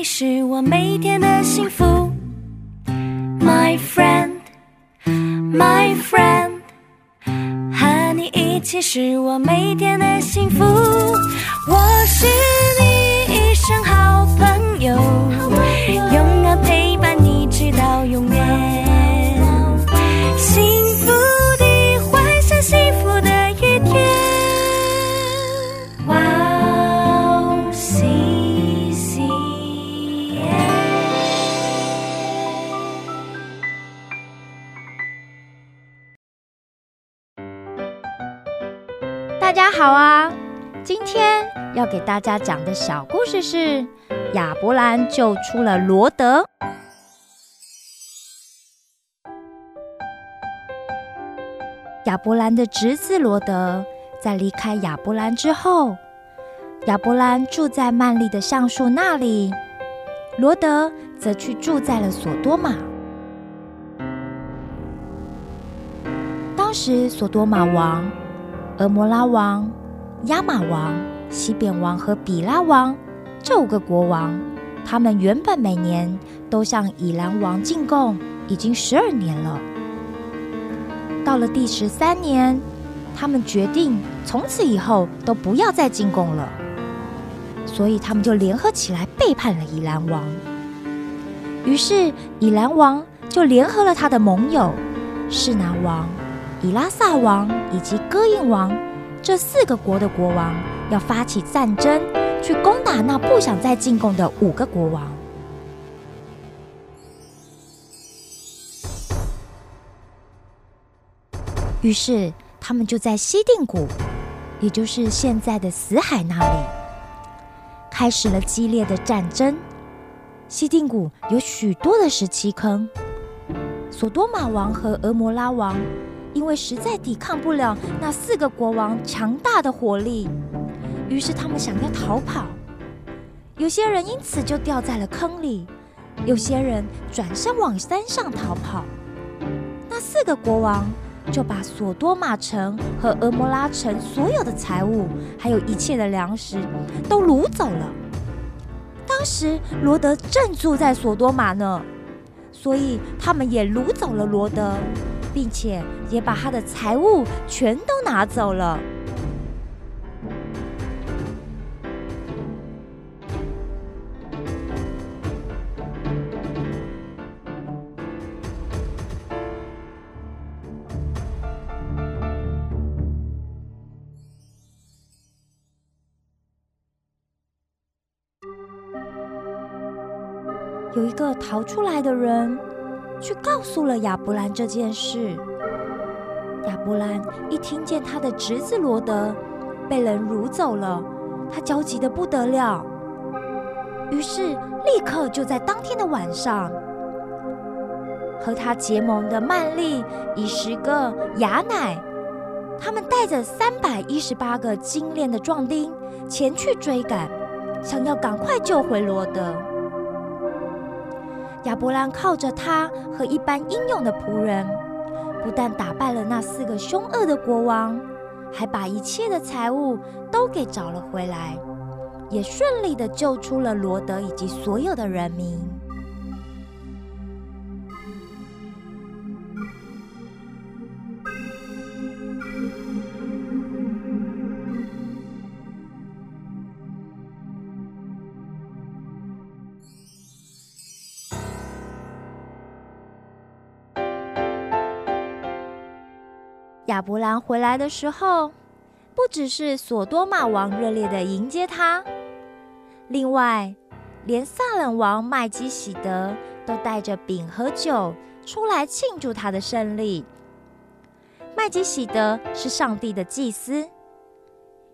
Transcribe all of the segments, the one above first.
你是我每天的幸福，My friend，My friend，和你一起是我每天的幸福。我是你大家好啊！今天要给大家讲的小故事是亚伯兰救出了罗德。亚伯兰的侄子罗德在离开亚伯兰之后，亚伯兰住在曼利的橡树那里，罗德则去住在了索多玛。当时索多玛王、俄摩拉王、亚玛王、西扁王和比拉王这五个国王，他们原本每年都向以兰王进贡，已经十二年了。到了第十三年，他们决定从此以后都不要再进贡了，所以他们就联合起来背叛了以兰王。于是以兰王就联合了他的盟友士南王、以拉萨王以及哥印王这四个国的国王，要发起战争，去攻打那不想再进贡的五个国王。于是他们就在西定谷，也就是现在的死海那里，开始了激烈的战争。西定谷有许多的石砌坑，索多玛王和俄摩拉王因为实在抵抗不了那四个国王强大的火力，于是他们想要逃跑。有些人因此就掉在了坑里，有些人转身往山上逃跑。那四个国王。就把索多玛城和俄摩拉城所有的财物，还有一切的粮食，都掳走了。当时罗德正住在索多玛呢，所以他们也掳走了罗德，并且也把他的财物全都拿走了。有一个逃出来的人，去告诉了亚伯兰这件事。亚伯兰一听见他的侄子罗德被人掳走了，他焦急的不得了。于是立刻就在当天的晚上，和他结盟的曼利以十个雅乃，他们带着三百一十八个精炼的壮丁前去追赶，想要赶快救回罗德。亚伯兰靠着他和一般英勇的仆人，不但打败了那四个凶恶的国王，还把一切的财物都给找了回来，也顺利的救出了罗德以及所有的人民。亚伯兰回来的时候，不只是索多玛王热烈的迎接他，另外连撒冷王麦基喜德都带着饼和酒出来庆祝他的胜利。麦基喜德是上帝的祭司，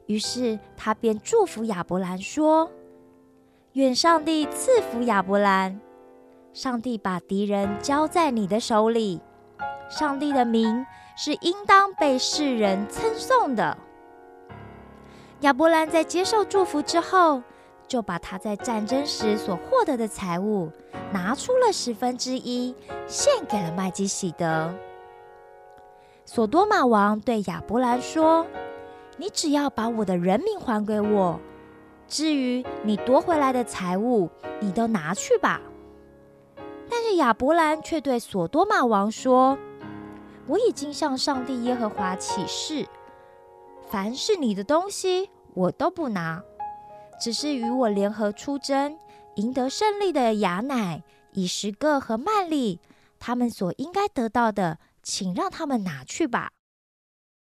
于是他便祝福亚伯兰说：“愿上帝赐福亚伯兰，上帝把敌人交在你的手里，上帝的名。”是应当被世人称颂的。亚伯兰在接受祝福之后，就把他在战争时所获得的财物拿出了十分之一，献给了麦基喜德。索多玛王对亚伯兰说：“你只要把我的人民还给我，至于你夺回来的财物，你都拿去吧。”但是亚伯兰却对索多玛王说：“我已经向上帝耶和华起誓，凡是你的东西，我都不拿，只是与我联合出征、赢得胜利的雅乃、以十个和曼利，他们所应该得到的，请让他们拿去吧。”